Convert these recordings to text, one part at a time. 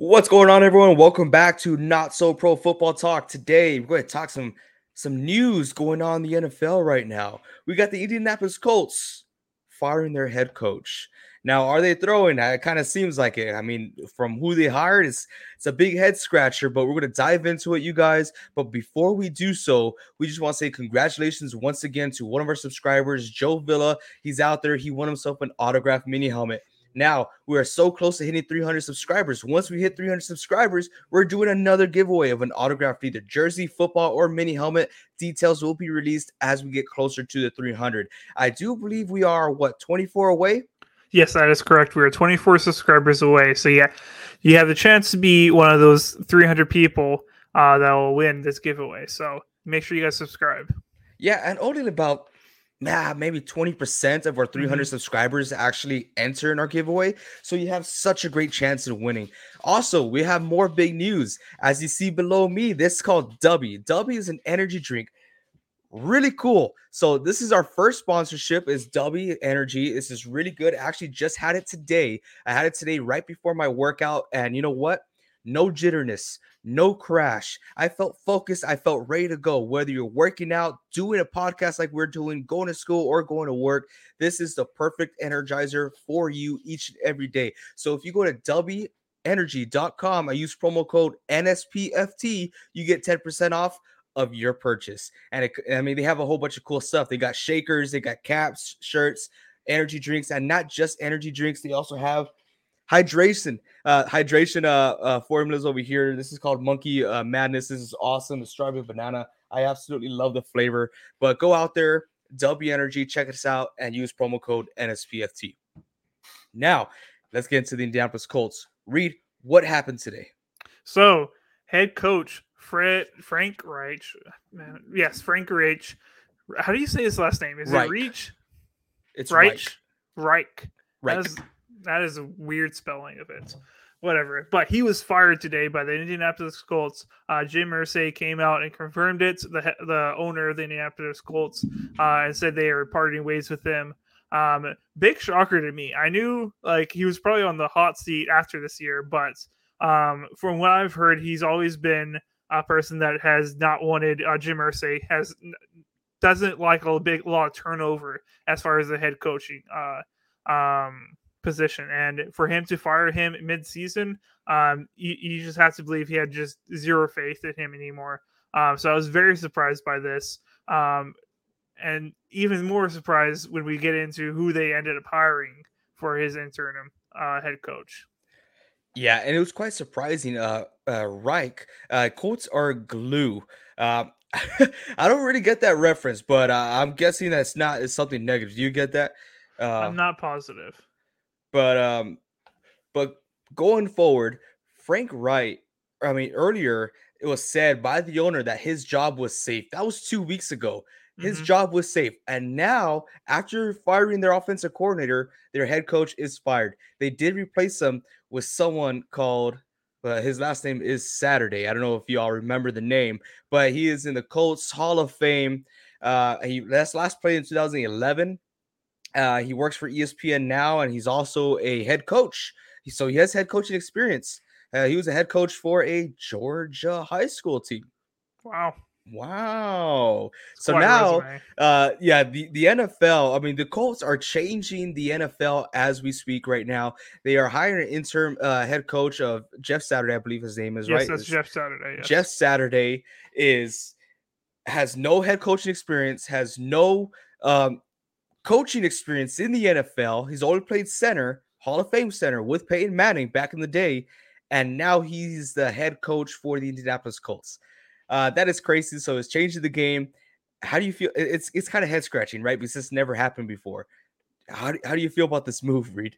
What's going on, everyone? Welcome back to Not So Pro Football Talk. Today, we're going to talk some some news going on in the NFL right now. We got the Indianapolis Colts firing their head coach. Now, are they throwing? It kind of seems like it. I mean, from who they hired, it's it's a big head scratcher. But we're going to dive into it, you guys. But before we do so, we just want to say congratulations once again to one of our subscribers, Joe Villa. He's out there. He won himself an autographed mini helmet. Now we are so close to hitting 300 subscribers. Once we hit 300 subscribers, we're doing another giveaway of an autographed either jersey, football, or mini helmet. Details will be released as we get closer to the 300. I do believe we are what 24 away. Yes, that is correct. We are 24 subscribers away. So yeah, you have the chance to be one of those 300 people uh, that will win this giveaway. So make sure you guys subscribe. Yeah, and only about nah, maybe 20% of our 300 mm-hmm. subscribers actually enter in our giveaway. So you have such a great chance of winning. Also, we have more big news. As you see below me, this is called Dubby. Dubby is an energy drink. Really cool. So this is our first sponsorship is W Energy. This is really good. I actually just had it today. I had it today right before my workout. And you know what? No jitterness, no crash. I felt focused. I felt ready to go. Whether you're working out, doing a podcast like we're doing, going to school, or going to work, this is the perfect energizer for you each and every day. So if you go to wenergy.com, I use promo code NSPFT, you get 10% off of your purchase. And it, I mean, they have a whole bunch of cool stuff. They got shakers, they got caps, shirts, energy drinks, and not just energy drinks. They also have hydration. Uh hydration uh, uh formulas over here. This is called monkey uh, madness. This is awesome. The strawberry banana. I absolutely love the flavor. But go out there w energy check us out and use promo code nspft now let's get into the indianapolis colts. Read what happened today? So head coach fred frank reich man yes frank reich. How do you say his last name? Is reich. it reach it's reich? Reich. Reich, reich that is a weird spelling of it. Whatever. But he was fired today by the Indianapolis Colts. Uh, Jim Irsay came out and confirmed it. The the owner of the Indianapolis Colts uh, and said they are parting ways with him. Um, big shocker to me. I knew like he was probably on the hot seat after this year, but um, from what I've heard, he's always been a person that has not wanted uh, Jim Irsay has doesn't like a big lot of turnover as far as the head coaching. Uh, um, position. And for him to fire him mid-season, um, you, you, just have to believe he had just zero faith in him anymore. Um, so I was very surprised by this, um, and even more surprised when we get into who they ended up hiring for his interim uh, head coach. Yeah, and it was quite surprising. Uh, uh Reich, uh, Colts are glue. Uh, I don't really get that reference, but uh, I'm guessing that's not is something negative. Do you get that? Uh, I'm not positive. But um, but going forward, Frank Wright. I mean, earlier it was said by the owner that his job was safe. That was two weeks ago. His mm-hmm. job was safe. And now, after firing their offensive coordinator, their head coach is fired. They did replace him with someone called, uh, his last name is Saturday. I don't know if you all remember the name, but he is in the Colts Hall of Fame. Uh, he last last played in 2011. Uh, he works for ESPN now, and he's also a head coach. So he has head coaching experience. Uh, he was a head coach for a Georgia high school team. Wow. Wow. It's so now, uh, yeah, the, the NFL, I mean, the Colts are changing the NFL as we speak right now. They are hiring an interim uh, head coach of Jeff Saturday, I believe his name is yes, right. That's Jeff Saturday. Yes. Jeff Saturday is has no head coaching experience, has no um, coaching experience in the NFL. He's already played center, Hall of Fame center with Peyton Manning back in the day, and now he's the head coach for the Indianapolis Colts. Uh, that is crazy. So it's changing the game. How do you feel? It's it's kind of head scratching, right? Because this never happened before. How do, how do you feel about this move, Reed?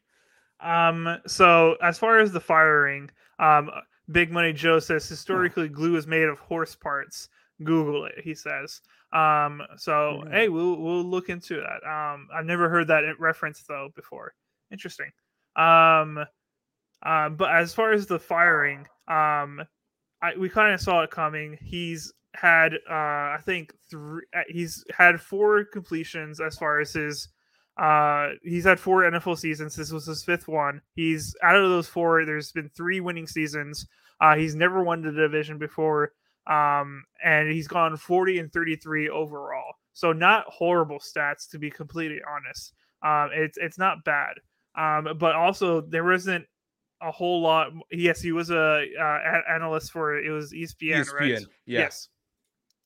Um, so as far as the firing, um, Big Money Joe says historically glue is made of horse parts. Google it, he says. Um, so mm-hmm. hey, we'll we'll look into that. Um, I've never heard that reference though before. Interesting. Um, uh, but as far as the firing, um, I we kind of saw it coming. He's had uh, I think three. Uh, he's had four completions as far as his Uh, he's had four NFL seasons. This was his fifth one. He's out of those four. There's been three winning seasons. Uh, he's never won the division before, um, and he's gone 40 and 33 overall. So not horrible stats to be completely honest. Um, it's it's not bad. Um, but also there wasn't a whole lot. Yes, he was a uh, analyst for it was ESPN, ESPN right? Yeah. Yes.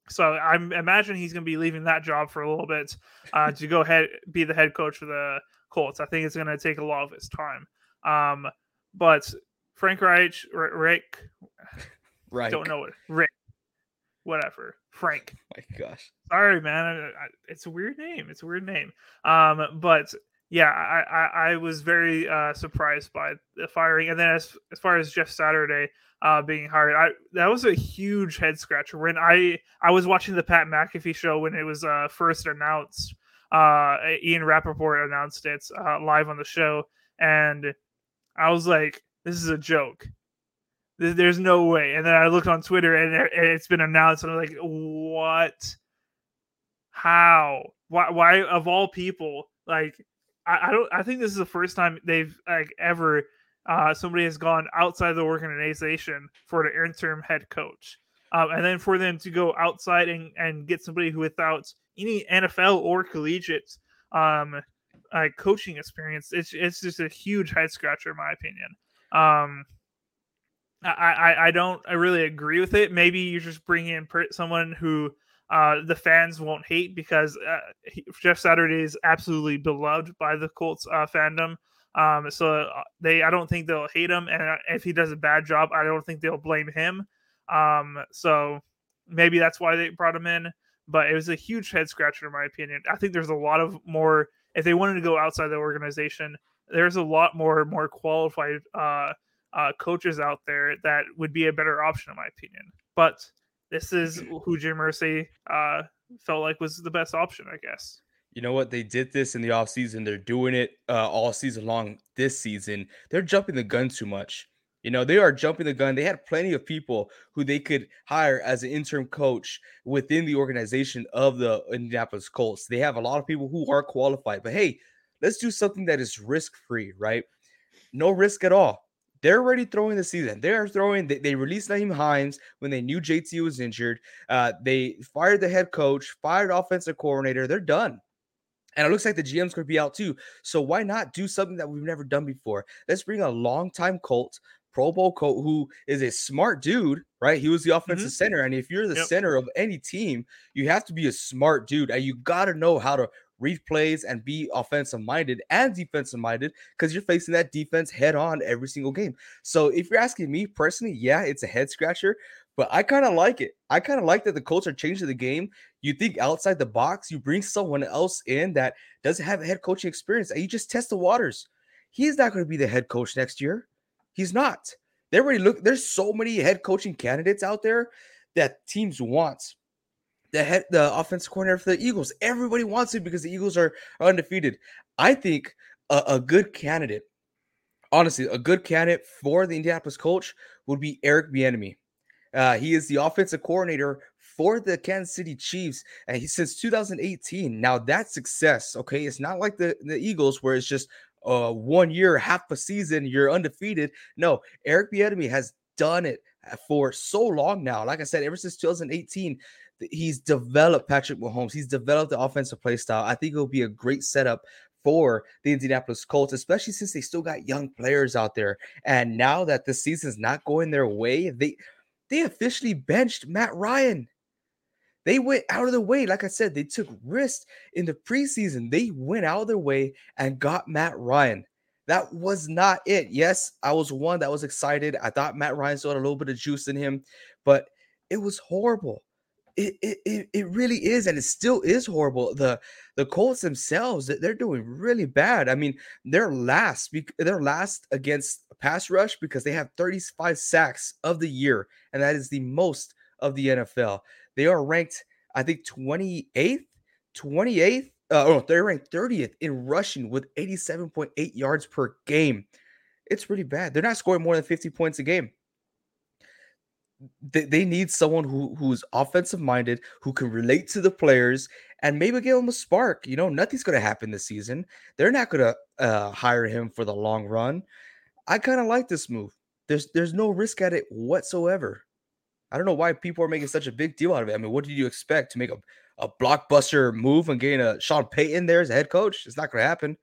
So I'm imagine he's going to be leaving that job for a little bit uh, to go ahead be the head coach for the Colts. I think it's going to take a lot of his time. Um, but Frank Reich, Rick, right? Don't know it. Rick, whatever. Frank. Oh my gosh. Sorry, man. I, I, it's a weird name. It's a weird name. Um, but yeah, I, I, I was very uh, surprised by the firing. And then as as far as Jeff Saturday, uh, being hired. I that was a huge head scratcher when I I was watching the Pat McAfee show when it was uh, first announced. Uh, Ian Rapoport announced it uh, live on the show, and I was like, "This is a joke. There's no way." And then I looked on Twitter, and it's been announced, and I'm like, "What? How? Why? Why of all people? Like, I, I don't. I think this is the first time they've like ever." uh, somebody has gone outside the organization for an interim head coach. Um, and then for them to go outside and, and get somebody who without any NFL or collegiate um, uh, coaching experience, it's it's just a huge head scratcher in my opinion. Um, I, I don't I really agree with it. Maybe you just bring in someone who uh, the fans won't hate because uh, he, Jeff Saturday is absolutely beloved by the Colts uh, fandom. Um, so uh, they, I don't think they'll hate him, and uh, if he does a bad job, I don't think they'll blame him. Um, so maybe that's why they brought him in. But it was a huge head scratcher, in my opinion. I think there's a lot of more. If they wanted to go outside the organization, there's a lot more more qualified uh, coaches out there that would be a better option, in my opinion. But this is who Jim Irsay uh, felt like was the best option, I guess you know what? They did this in the offseason. They're doing it uh, all season long this season. They're jumping the gun too much. You know, they are jumping the gun. They had plenty of people who they could hire as an interim coach within the organization of the Indianapolis Colts. They have a lot of people who are qualified. But hey, let's do something that is risk free, right? No risk at all. They're already throwing the season. They're throwing. They, they released Nyheim Hines when they knew JT was injured. Uh, they fired the head coach, fired offensive coordinator. They're done. And it looks like the GM's going to be out too. So why not do something that we've never done before? Let's bring a longtime Colt, Pro Bowl Colt, who is a smart dude, right? He was the offensive mm-hmm. center. And if you're the yep. center of any team, you have to be a smart dude. And you got to know how to read plays and be offensive minded and defensive minded because you're facing that defense head on every single game. So if you're asking me personally, yeah, it's a head scratcher, but I kind of like it. I kind of like that the Colts are changing the game. You think outside the box, you bring someone else in that doesn't have a head coaching experience, and you just test the waters. He's not going to be the head coach next year. He's not. They already look. There's so many head coaching candidates out there that teams want. The head, the offensive coordinator for the Eagles. Everybody wants it because the Eagles are, are undefeated. I think a, a good candidate, honestly, a good candidate for the Indianapolis coach would be Eric Bieniemy. Uh, he is the offensive coordinator for the Kansas City Chiefs, and he since 2018. Now that success. Okay, it's not like the the Eagles where it's just uh one year, half a season, you're undefeated. No, Eric Bieniemy has done it uh, for so long now. Like I said, ever since 2018, he's developed Patrick Mahomes. He's developed the offensive play style. I think it'll be a great setup for the Indianapolis Colts, especially since they still got young players out there. And now that the season's not going their way, they they officially benched Matt Ryan. They went out of the way. Like I said, they took risks in the preseason. They went out of their way and got Matt Ryan. That was not it. Yes, I was one that was excited. I thought Matt Ryan still had a little bit of juice in him, but it was horrible. It, it, it, really is, and it still is horrible. The the Colts themselves, they're doing really bad. I mean, they're last. They're last against pass rush because they have 35 sacks of the year, and that is the most of the NFL. They are ranked, I think, 28th, 28th. Uh, oh, they're ranked 30th in rushing with 87.8 yards per game. It's really bad. They're not scoring more than 50 points a game. They, they need someone who who's offensive minded, who can relate to the players, and maybe give him a spark. You know, nothing's going to happen this season. They're not going to uh, hire him for the long run. I kind of like this move. There's there's no risk at it whatsoever. I don't know why people are making such a big deal out of it. I mean, what did you expect to make a, a blockbuster move and getting a Sean Payton there as a head coach? It's not going to happen.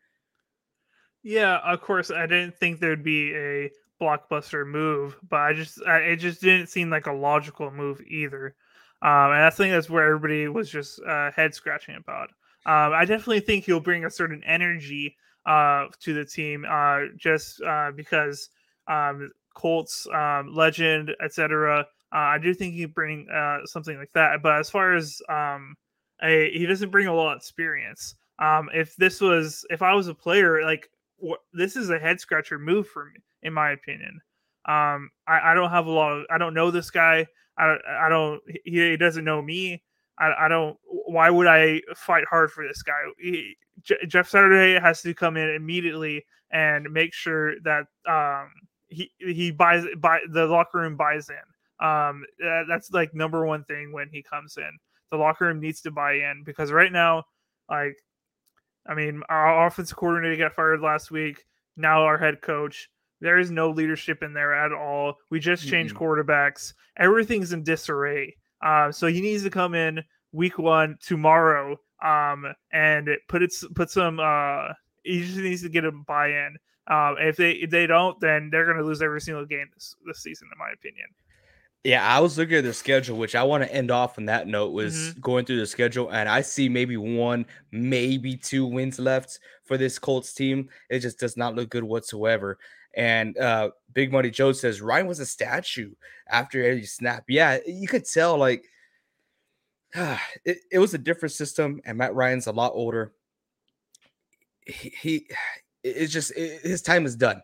Yeah, of course. I didn't think there'd be a blockbuster move, but I just I, it just didn't seem like a logical move either. Um, and I think that's where everybody was just uh, head scratching about. Um, I definitely think he'll bring a certain energy uh, to the team, uh, just uh, because um, Colts um, legend, etc. Uh, I do think he bring uh, something like that. But as far as um, he doesn't bring a lot of experience. Um, if this was, if I was a player, like this is a head scratcher move for me, in my opinion. Um, I, I don't have a lot of, I don't know this guy. I, I don't, he, he doesn't know me. I, I don't, why would I fight hard for this guy? He, J- Jeff Saturday has to come in immediately and make sure that um, he he buys buy the locker room buys in. Um, that, that's like number one thing when he comes in. The locker room needs to buy in because right now, like, I mean, our offensive coordinator got fired last week. Now our head coach. There is no leadership in there at all. We just changed mm-hmm. quarterbacks. Everything's in disarray. Uh, so he needs to come in week one tomorrow um, and put it put some. Uh, he just needs to get a buy-in. Um, if they if they don't, then they're going to lose every single game this, this season, in my opinion. Yeah, I was looking at their schedule, which I want to end off on that note. Was mm-hmm. going through the schedule, and I see maybe one, maybe two wins left for this Colts team. It just does not look good whatsoever. And uh, Big Money Joe says Ryan was a statue after every snap. Yeah, you could tell like it, it was a different system, and Matt Ryan's a lot older. He, he it's just it, his time is done,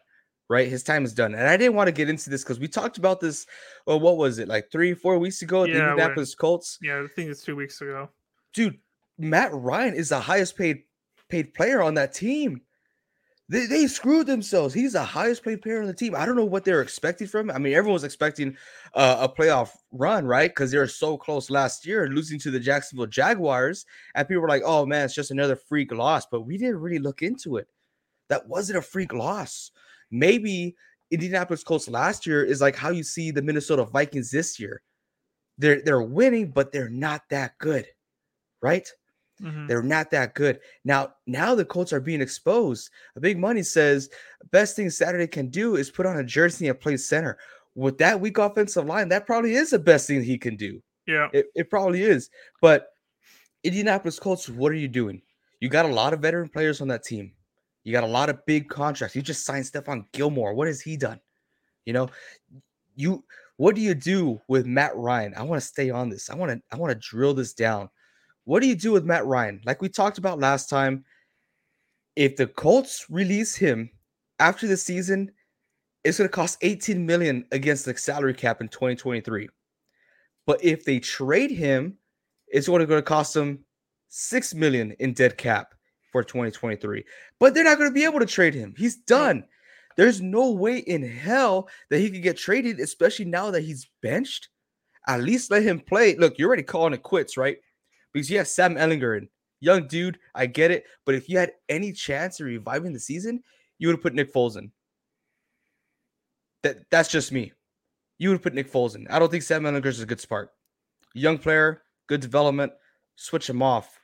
right? His time is done, and I didn't want to get into this because we talked about this. Well, what was it like three, four weeks ago? Yeah, the Indianapolis Colts. Yeah, I think it's two weeks ago. Dude, Matt Ryan is the highest paid paid player on that team. They, they screwed themselves. He's the highest paid player on the team. I don't know what they're expecting from him. I mean, everyone's expecting uh, a playoff run, right? Because they were so close last year, losing to the Jacksonville Jaguars. And people were like, oh man, it's just another freak loss. But we didn't really look into it. That wasn't a freak loss. Maybe Indianapolis Colts last year is like how you see the Minnesota Vikings this year. They're they're winning, but they're not that good, right? Mm-hmm. They're not that good. Now, now the Colts are being exposed. A big money says best thing Saturday can do is put on a jersey and play center. With that weak offensive line, that probably is the best thing he can do. Yeah. It, it probably is. But Indianapolis Colts, what are you doing? You got a lot of veteran players on that team. You got a lot of big contracts. You just signed Stephon Gilmore. What has he done? You know, you what do you do with Matt Ryan? I want to stay on this. I want to I want to drill this down. What do you do with Matt Ryan? Like we talked about last time, if the Colts release him after the season, it's going to cost 18 million against the salary cap in 2023. But if they trade him, it's going to cost them 6 million in dead cap for 2023. But they're not going to be able to trade him. He's done. There's no way in hell that he could get traded, especially now that he's benched. At least let him play. Look, you're already calling it quits, right? Because you have Sam Ehlinger in. Young dude, I get it. But if you had any chance of reviving the season, you would have put Nick Foles in. That, that's just me. You would put Nick Foles in. I don't think Sam Ehlinger is a good spark. Young player, good development. Switch him off.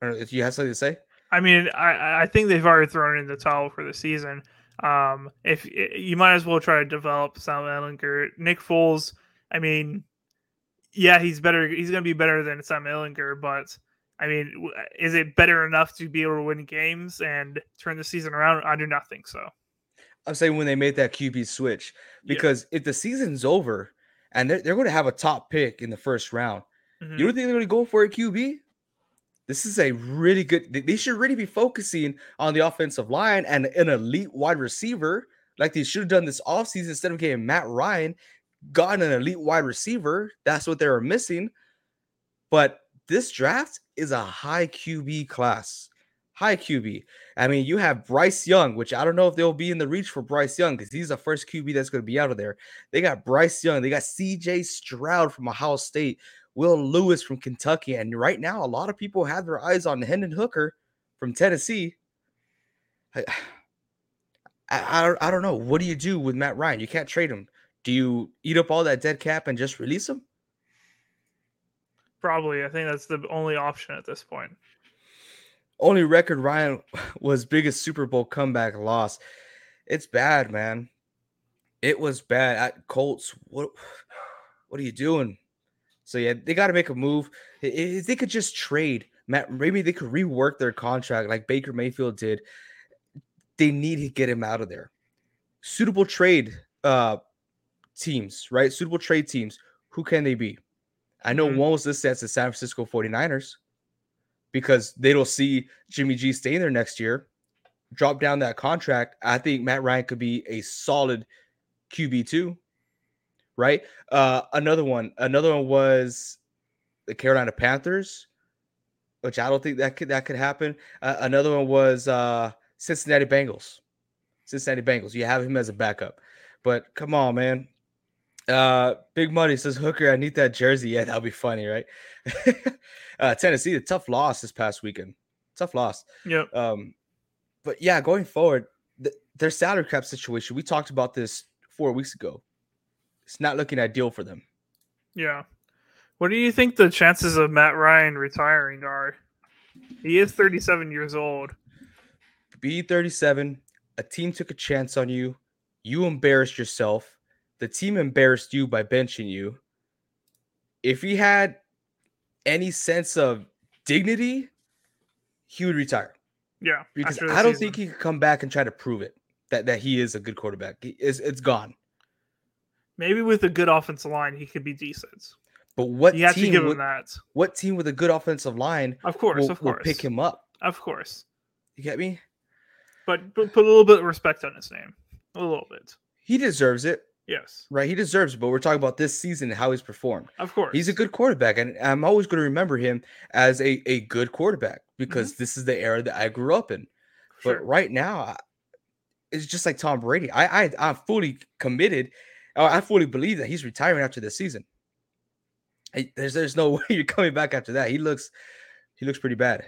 if you have something to say. I mean, I, I think they've already thrown in the towel for the season. Um, if you might as well try to develop Sam Ehlinger, Nick Foles. I mean, yeah, he's better. He's going to be better than Sam Ehlinger, but I mean, is it better enough to be able to win games and turn the season around? I do not think so. I'm saying when they made that QB switch, because yeah. if the season's over and they're, they're going to have a top pick in the first round, mm-hmm. you don't think they're going to go for a QB? This is a really good. They should really be focusing on the offensive line and an elite wide receiver, like they should have done this offseason instead of getting Matt Ryan gotten an elite wide receiver. That's what they were missing. But this draft is a high QB class. High QB. I mean, you have Bryce Young, which I don't know if they'll be in the reach for Bryce Young because he's the first QB that's going to be out of there. They got Bryce Young. They got CJ Stroud from Ohio State. Will Lewis from Kentucky. And right now, a lot of people have their eyes on Hendon Hooker from Tennessee. I, I, I, don't know. What do you do with Matt Ryan? You can't trade him. Do you eat up all that dead cap and just release him? Probably. I think that's the only option at this point. Only record Ryan was biggest Super Bowl comeback loss. It's bad, man. It was bad at Colts. What what are you doing? So yeah, they got to make a move. If they could just trade Matt, maybe they could rework their contract like Baker Mayfield did. They need to get him out of there. Suitable trade uh teams, right? Suitable trade teams. Who can they be? I know mm-hmm. one was listed as the San Francisco 49ers because they don't see Jimmy G staying there next year. Drop down that contract. I think Matt Ryan could be a solid QB2, right? Uh, another one, another one was the Carolina Panthers, which I don't think that could that could happen. Uh, another one was uh, Cincinnati Bengals. Cincinnati Bengals. You have him as a backup, but come on, man. Uh, Big Money says Hooker, I need that jersey. Yeah, that'll be funny, right? uh, Tennessee, a tough loss this past weekend. Tough loss. Yeah. Um, but yeah, going forward, the, their salary cap situation. We talked about this four weeks ago. It's not looking ideal for them. Yeah. What do you think the chances of Matt Ryan retiring are? He is 37 years old. Be 37. A team took a chance on you. You embarrassed yourself. The team embarrassed you by benching you. If he had any sense of dignity, he would retire. Yeah, because I don't season. think he could come back and try to prove it that that he is a good quarterback. He is it's gone. Maybe with a good offensive line, he could be decent. But what you have team to give him that? What team with a good offensive line? Of course, will, of course, will pick him up. Of course. You get me? But, but put a little bit of respect on his name. A little bit. He deserves it. Yes. Right. He deserves it. But we're talking about this season and how he's performed. Of course. He's a good quarterback. And I'm always going to remember him as a, a good quarterback because mm-hmm. this is the era that I grew up in. Sure. But right now, it's just like Tom Brady. I, I I'm fully committed. I fully believe that he's retiring after this season. I, there's there's no way you're coming back after that. He looks he looks pretty bad.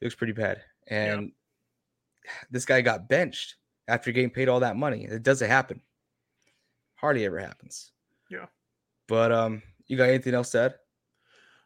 He looks pretty bad. And yeah. this guy got benched after getting paid all that money. It doesn't happen. Hardly ever happens. Yeah. But um, you got anything else to add?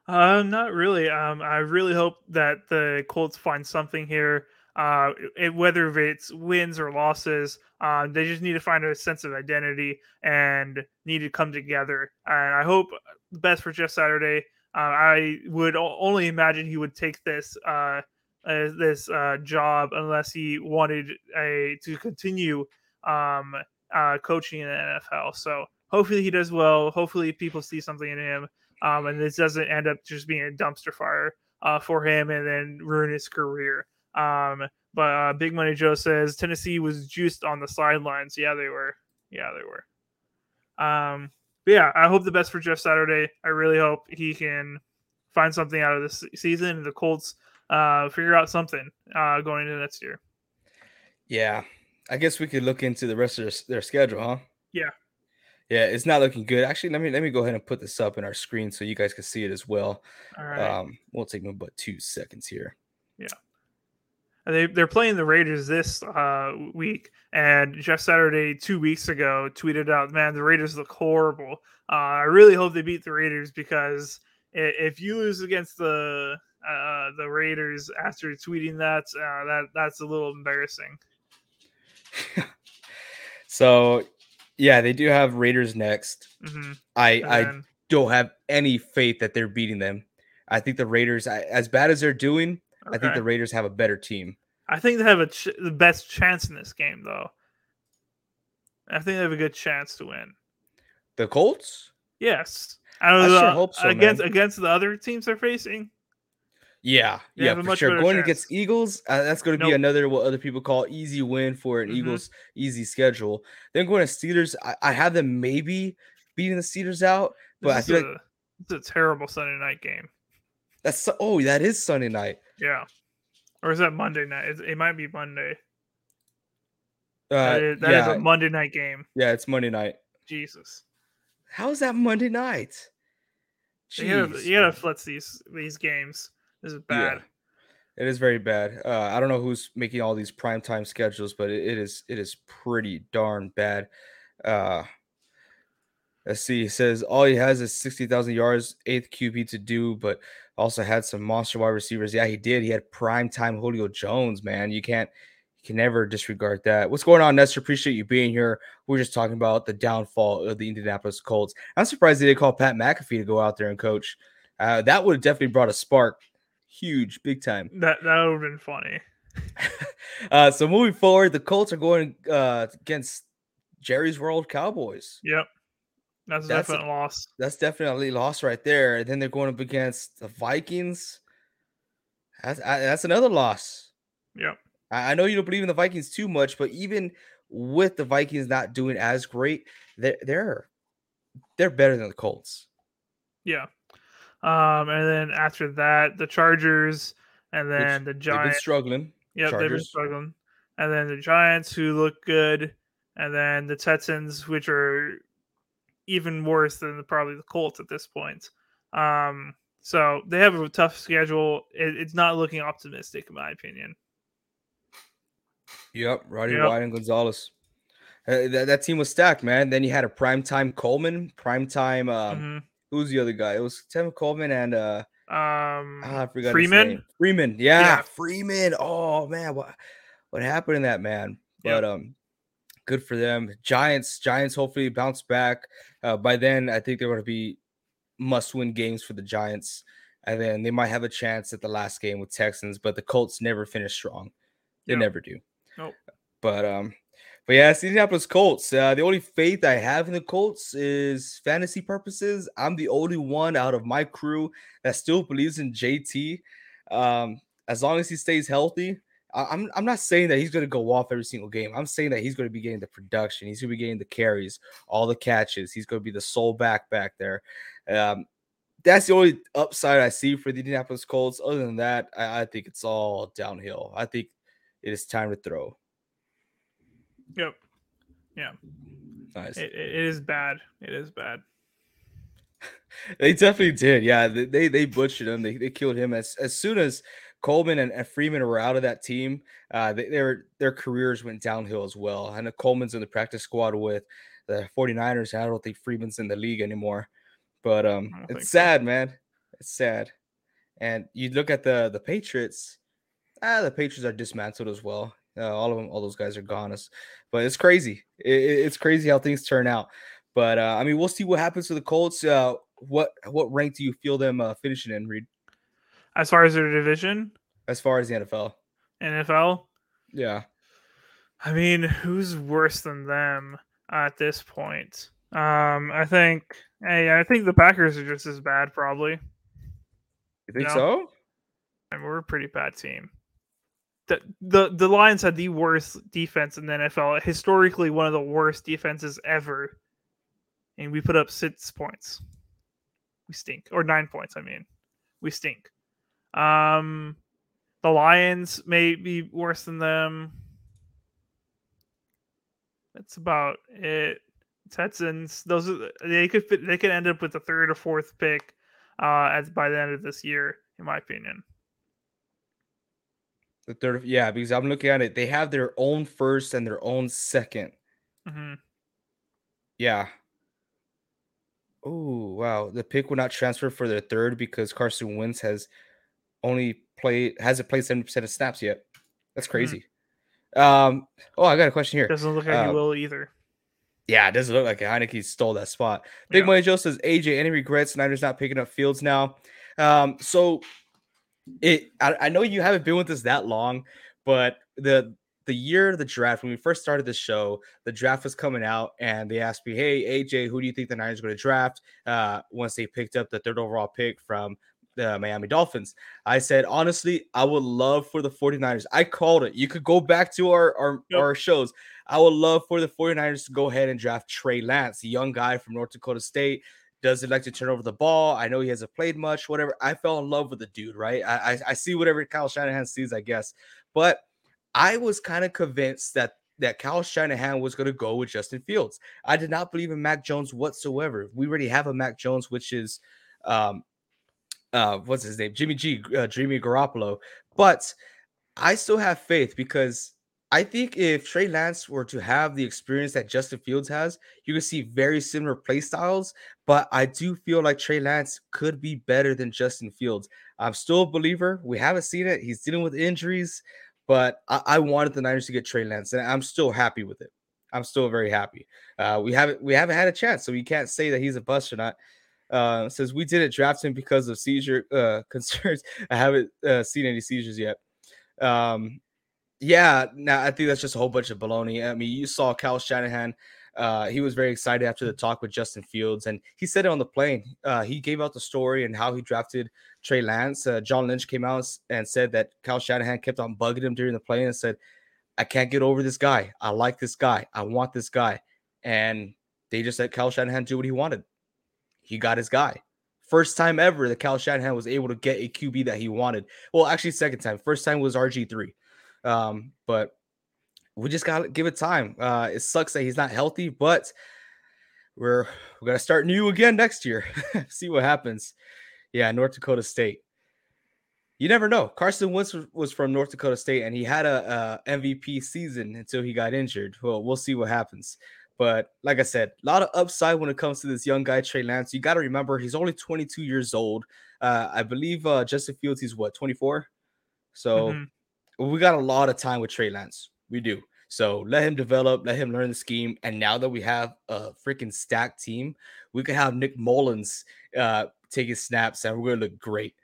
Uh, not really. Um, I really hope that the Colts find something here. Uh, it, whether it's wins or losses, um, they just need to find a sense of identity and need to come together. And I hope the best for Jeff Saturday. Uh, I would only imagine he would take this uh, this uh, job unless he wanted a to continue um, uh, coaching in the NFL. So hopefully he does well. Hopefully people see something in him, um, and this doesn't end up just being a dumpster fire uh, for him and then ruin his career. Um, but uh, Big Money Joe says Tennessee was juiced on the sidelines. Yeah, they were. Yeah, they were. Um, but yeah, I hope the best for Jeff Saturday. I really hope he can find something out of this season. The Colts uh, figure out something uh, going into next year. Yeah, I guess we could look into the rest of their, their schedule, huh? Yeah. Yeah, it's not looking good. Actually, let me let me go ahead and put this up in our screen so you guys can see it as well. All right. Um, we'll take me but two seconds here. Yeah. They they're playing the Raiders this uh, week, and Jeff Saturday two weeks ago tweeted out, "Man, the Raiders look horrible. Uh, I really hope they beat the Raiders because if you lose against the uh, the Raiders after tweeting that, uh, that that's a little embarrassing." so, yeah, they do have Raiders next. Mm-hmm. I. I don't have any faith that they're beating them. I think the Raiders, as bad as they're doing, Okay. I think the Raiders have a better team. I think they have a ch- the best chance in this game, though. I think they have a good chance to win. The Colts? Yes. I, I sure hope so. Against man. against the other teams they're facing. Yeah, they yeah, for sure. Going chance. against Eagles, uh, that's going to nope. be another what other people call easy win for an mm-hmm. Eagles easy schedule. Then going to Steelers, I, I, have them maybe beating the Steelers out, but this I feel a, like it's a terrible Sunday night game. That's oh, that is Sunday night. Yeah. Or is that Monday night? It, it might be Monday. Uh, that, is, that yeah. is a Monday night game. Yeah, it's Monday night. Jesus. How is that Monday night? Jeez, you gotta, you gotta flip these these games. This is bad. Yeah, it is very bad. Uh, I don't know who's making all these prime time schedules, but it, it is it is pretty darn bad. Uh, let's see. He says all he has is sixty thousand yards, eighth QB to do, but also had some monster wide receivers. Yeah, he did. He had prime time Julio Jones. Man, you can't you can never disregard that. What's going on, Nestor? Appreciate you being here. We are just talking about the downfall of the Indianapolis Colts. I'm surprised they didn't call Pat McAfee to go out there and coach. Uh, that would have definitely brought a spark. Huge, big time. That that would have been funny. uh, so moving forward, the Colts are going uh, against Jerry's World Cowboys. Yep. That's, that's definitely a loss. That's definitely a loss right there. And then they're going up against the Vikings. That's that's another loss. Yep. I know you don't believe in the Vikings too much, but even with the Vikings not doing as great, they're they're, they're better than the Colts. Yeah. Um, and then after that, the Chargers, and then Which the Giants. They've been struggling. Yep, Chargers. they've been struggling. And then the Giants, who look good, and then the Texans, which are even worse than the, probably the Colts at this point. Um, so they have a tough schedule. It, it's not looking optimistic, in my opinion. Yep, Roddy yep. White and Gonzalez. Uh, that, that team was stacked, man. Then you had a prime time Coleman, prime time. Um, mm-hmm. Who's the other guy? It was Tim Coleman and uh, um, oh, I forgot Freeman. Freeman, yeah, yeah, Freeman. Oh man, what what happened in that man? But um, good for them. Giants, Giants, hopefully bounce back. Uh, by then, I think they're going to be must-win games for the Giants, and then they might have a chance at the last game with Texans. But the Colts never finish strong; they yep. never do. Nope. But um, but yeah, it's Indianapolis Colts. Uh, the only faith I have in the Colts is fantasy purposes. I'm the only one out of my crew that still believes in JT. Um, as long as he stays healthy, I, I'm I'm not saying that he's going to go off every single game. I'm saying that he's going to be getting the production. He's going to be getting the carries, all the catches. He's going to be the sole back back there. Um, that's the only upside I see for the Indianapolis Colts. Other than that, I, I think it's all downhill. I think it is time to throw. Yep. Yeah. Nice. it, it is bad. It is bad. they definitely did. Yeah, they they butchered him. They, they killed him as as soon as Coleman and, and Freeman were out of that team. Uh, they, their their careers went downhill as well. I know Coleman's in the practice squad with the 49ers. I don't think Freeman's in the league anymore. But um, it's sad, so. man. It's sad. And you look at the the Patriots. Ah, the Patriots are dismantled as well. Uh, all of them, all those guys are gone. But it's crazy. It, it's crazy how things turn out. But uh, I mean, we'll see what happens to the Colts. Uh, what what rank do you feel them uh, finishing in, Reed? As far as their division, as far as the NFL, NFL, yeah. I mean, who's worse than them at this point? Um, I think, hey, I think the Packers are just as bad, probably. You think you know? so? I mean, we're a pretty bad team the, the the Lions had the worst defense in the NFL, historically one of the worst defenses ever, and we put up six points. We stink, or nine points. I mean, we stink. Um, the Lions may be worse than them. That's about it. Texans, those are they could they could end up with the third or fourth pick, uh, as by the end of this year, in my opinion. The third, yeah, because I'm looking at it. They have their own first and their own 2nd mm-hmm. Yeah. Oh wow, the pick will not transfer for their third because Carson Wentz has only played hasn't played seventy percent of snaps yet. That's mm-hmm. crazy. Mm-hmm. Um. Oh, I got a question here. Doesn't look like uh, he will either. Yeah, it doesn't look like Heinicke stole that spot. Big yeah. Money Joe says AJ, any regrets? Niners not picking up Fields now. Um. So it I, I know you haven't been with us that long, but the the year of the draft, when we first started the show, the draft was coming out, and they asked me, "Hey, AJ, who do you think the Niners are going to draft?" Uh, once they picked up the third overall pick from the Miami Dolphins, I said, honestly, I would love for the 49ers. I called it. You could go back to our our, yep. our shows. I would love for the 49ers to go ahead and draft Trey Lance, young guy from North Dakota State does he like to turn over the ball? I know he hasn't played much, whatever. I fell in love with the dude, right? I, I, I see whatever Kyle Shanahan sees, I guess. But I was kind of convinced that that Kyle Shanahan was going to go with Justin Fields. I did not believe in Mac Jones whatsoever. We already have a Mac Jones, which is um, uh, what's his name, Jimmy G, uh, Jimmy Garoppolo. But I still have faith because I think if Trey Lance were to have the experience that Justin Fields has, you can see very similar play styles. But I do feel like Trey Lance could be better than Justin Fields. I'm still a believer. We haven't seen it. He's dealing with injuries, but I, I wanted the Niners to get Trey Lance, and I'm still happy with it. I'm still very happy. Uh, we haven't we haven't had a chance, so we can't say that he's a bust or not. Uh, says we didn't draft him because of seizure uh, concerns. I haven't uh, seen any seizures yet. Um, yeah, now I think that's just a whole bunch of baloney. I mean, you saw Kyle Shanahan. Uh, he was very excited after the talk with Justin Fields, and he said it on the plane. Uh, he gave out the story and how he drafted Trey Lance. Uh, John Lynch came out and said that Kyle Shanahan kept on bugging him during the plane and said, "I can't get over this guy. I like this guy. I want this guy." And they just let Kyle Shanahan do what he wanted. He got his guy. First time ever that Kyle Shanahan was able to get a QB that he wanted. Well, actually, second time. First time was RG three. Um, but we just gotta give it time. Uh, it sucks that he's not healthy, but we're we're gonna start new again next year. See what happens. Yeah, North Dakota State. You never know. Carson Wentz was from North Dakota State, and he had a, a MVP season until he got injured. Well, we'll see what happens. But like I said, a lot of upside when it comes to this young guy, Trey Lance. You got to remember he's only 22 years old. Uh, I believe uh, Justin Fields, he's what 24. So mm-hmm we got a lot of time with Trey Lance. We do. So let him develop, let him learn the scheme. And now that we have a freaking stacked team, we could have Nick Mullens uh, taking snaps and we're going to look great.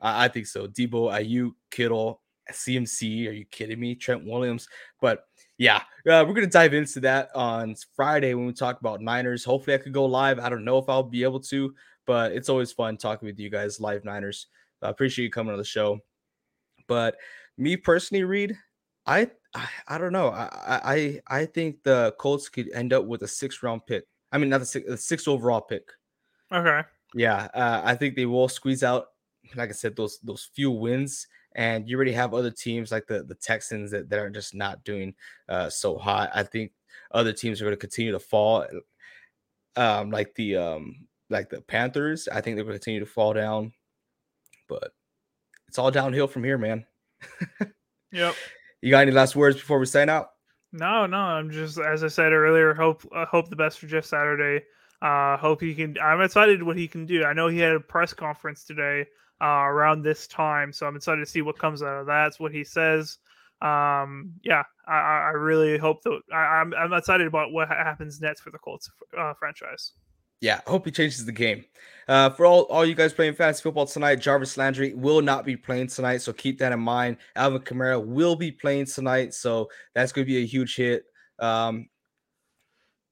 I, I think so. Deebo, Aiyuk, Kittle, CMC. Are you kidding me? Trent Williams. But yeah, uh, we're going to dive into that on Friday when we talk about Niners. Hopefully, I could go live. I don't know if I'll be able to, but it's always fun talking with you guys, live Niners. I appreciate you coming on the show. But me personally, Reed, I, I I, don't know. I, I I think the Colts could end up with a six round pick. I mean, not the six, the six overall pick. Okay. Yeah, uh, I think they will squeeze out, like I said, those those few wins. And you already have other teams like the the Texans that, that are just not doing uh, so hot. I think other teams are going to continue to fall, um, like the um, like the Panthers. I think they're going to continue to fall down, but it's all downhill from here, man yep. You got any last words before we sign out? No, no. I'm just as I said earlier. Hope uh, hope the best for Jeff Saturday. Uh, hope he can. I'm excited what he can do. I know he had a press conference today uh, around this time, so I'm excited to see what comes out of that. That's what he says. Um, yeah, I, I really hope that I, am I'm, I'm excited about what happens next for the Colts uh, franchise yeah, hope he changes the game. Uh, for all, all you guys playing fantasy football tonight, Jarvis Landry will not be playing tonight, so keep that in mind. Alvin Kamara will be playing tonight, so that's going to be a huge hit. Um,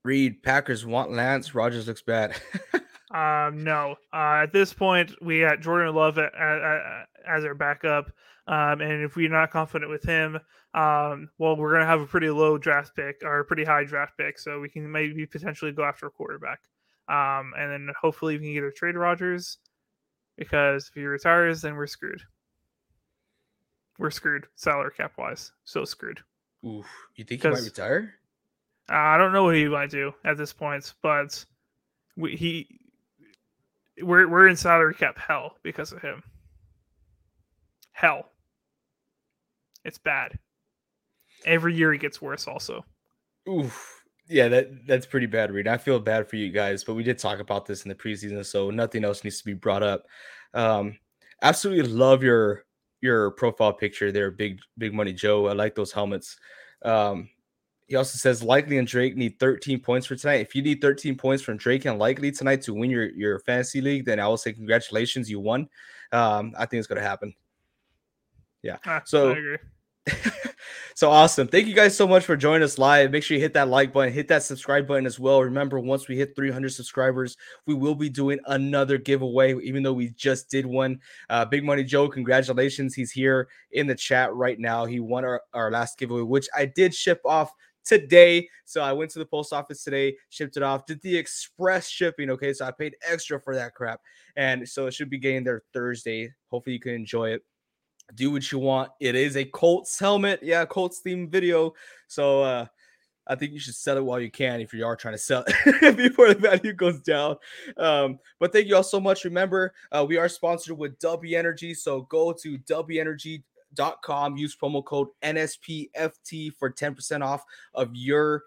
Reed, Packers want Lance. Rodgers looks bad. um, no. Uh, at this point, we got Jordan Love at, at, at, as our backup. Um, and if we're not confident with him, um, well, we're going to have a pretty low draft pick or a pretty high draft pick, so we can maybe potentially go after a quarterback. Um, and then hopefully we can either trade Rodgers because if he retires, then we're screwed. We're screwed salary cap wise. So screwed. Oof. You think he might retire? Uh, I don't know what he might do at this point, but we, he we're we're in salary cap hell because of him. Hell. It's bad. Every year he gets worse also. Oof yeah, that that's pretty bad, Reed. I feel bad for you guys, but we did talk about this in the preseason, so nothing else needs to be brought up. Um, absolutely love your your profile picture there, big big money Joe. I like those helmets. Um, he also says likely and Drake need 13 points for tonight. If you need 13 points from Drake and likely tonight to win your your fantasy league, then I will say congratulations, you won. Um, I think it's gonna happen. Yeah. Ah, so so awesome. Thank you guys so much for joining us live. Make sure you hit that like button, hit that subscribe button as well. Remember, once we hit 300 subscribers, we will be doing another giveaway, even though we just did one. Uh, Big Money Joe, congratulations. He's here in the chat right now. He won our, our last giveaway, which I did ship off today. So I went to the post office today, shipped it off, did the express shipping. Okay. So I paid extra for that crap. And so it should be getting there Thursday. Hopefully you can enjoy it do what you want. It is a Colts helmet. Yeah, Colts theme video. So uh I think you should sell it while you can if you are trying to sell it before the value goes down. Um, but thank you all so much. Remember, uh, we are sponsored with W Energy, so go to wenergy.com, use promo code NSPFT for 10% off of your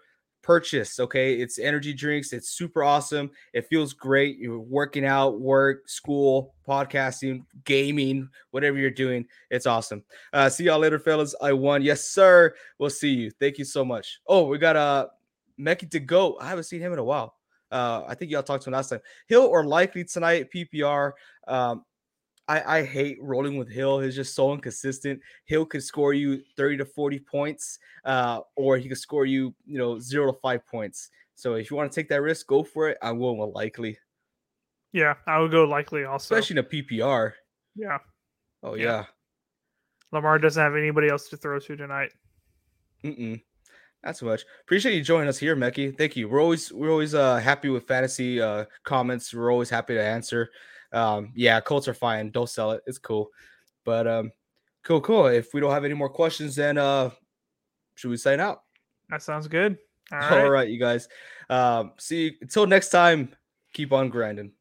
purchase. Okay, it's energy drinks. It's super awesome. It feels great. You're working out, work, school, podcasting, gaming, whatever you're doing. It's awesome. Uh, see y'all later, fellas. I won. Yes, sir. We'll see you. Thank you so much. Oh, we got a uh, Meki to go. I haven't seen him in a while. Uh, I think y'all talked to him last time. Hill or Likely tonight, PPR. Um, I, I hate rolling with Hill. He's just so inconsistent. Hill could score you 30 to 40 points, uh, or he could score you, you know, zero to five points. So if you want to take that risk, go for it. I'm going with Likely. Yeah, I would go Likely also. Especially in a PPR. Yeah. Oh yeah. yeah. Lamar doesn't have anybody else to throw to tonight. Mm-mm. Not so much. Appreciate you joining us here, Meki. Thank you. We're always we're always uh happy with fantasy uh comments. We're always happy to answer um, yeah, Colts are fine. Don't sell it. It's cool. But um, cool, cool. If we don't have any more questions, then uh, should we sign out? That sounds good. All right, All right you guys. Um, see you until next time. Keep on grinding.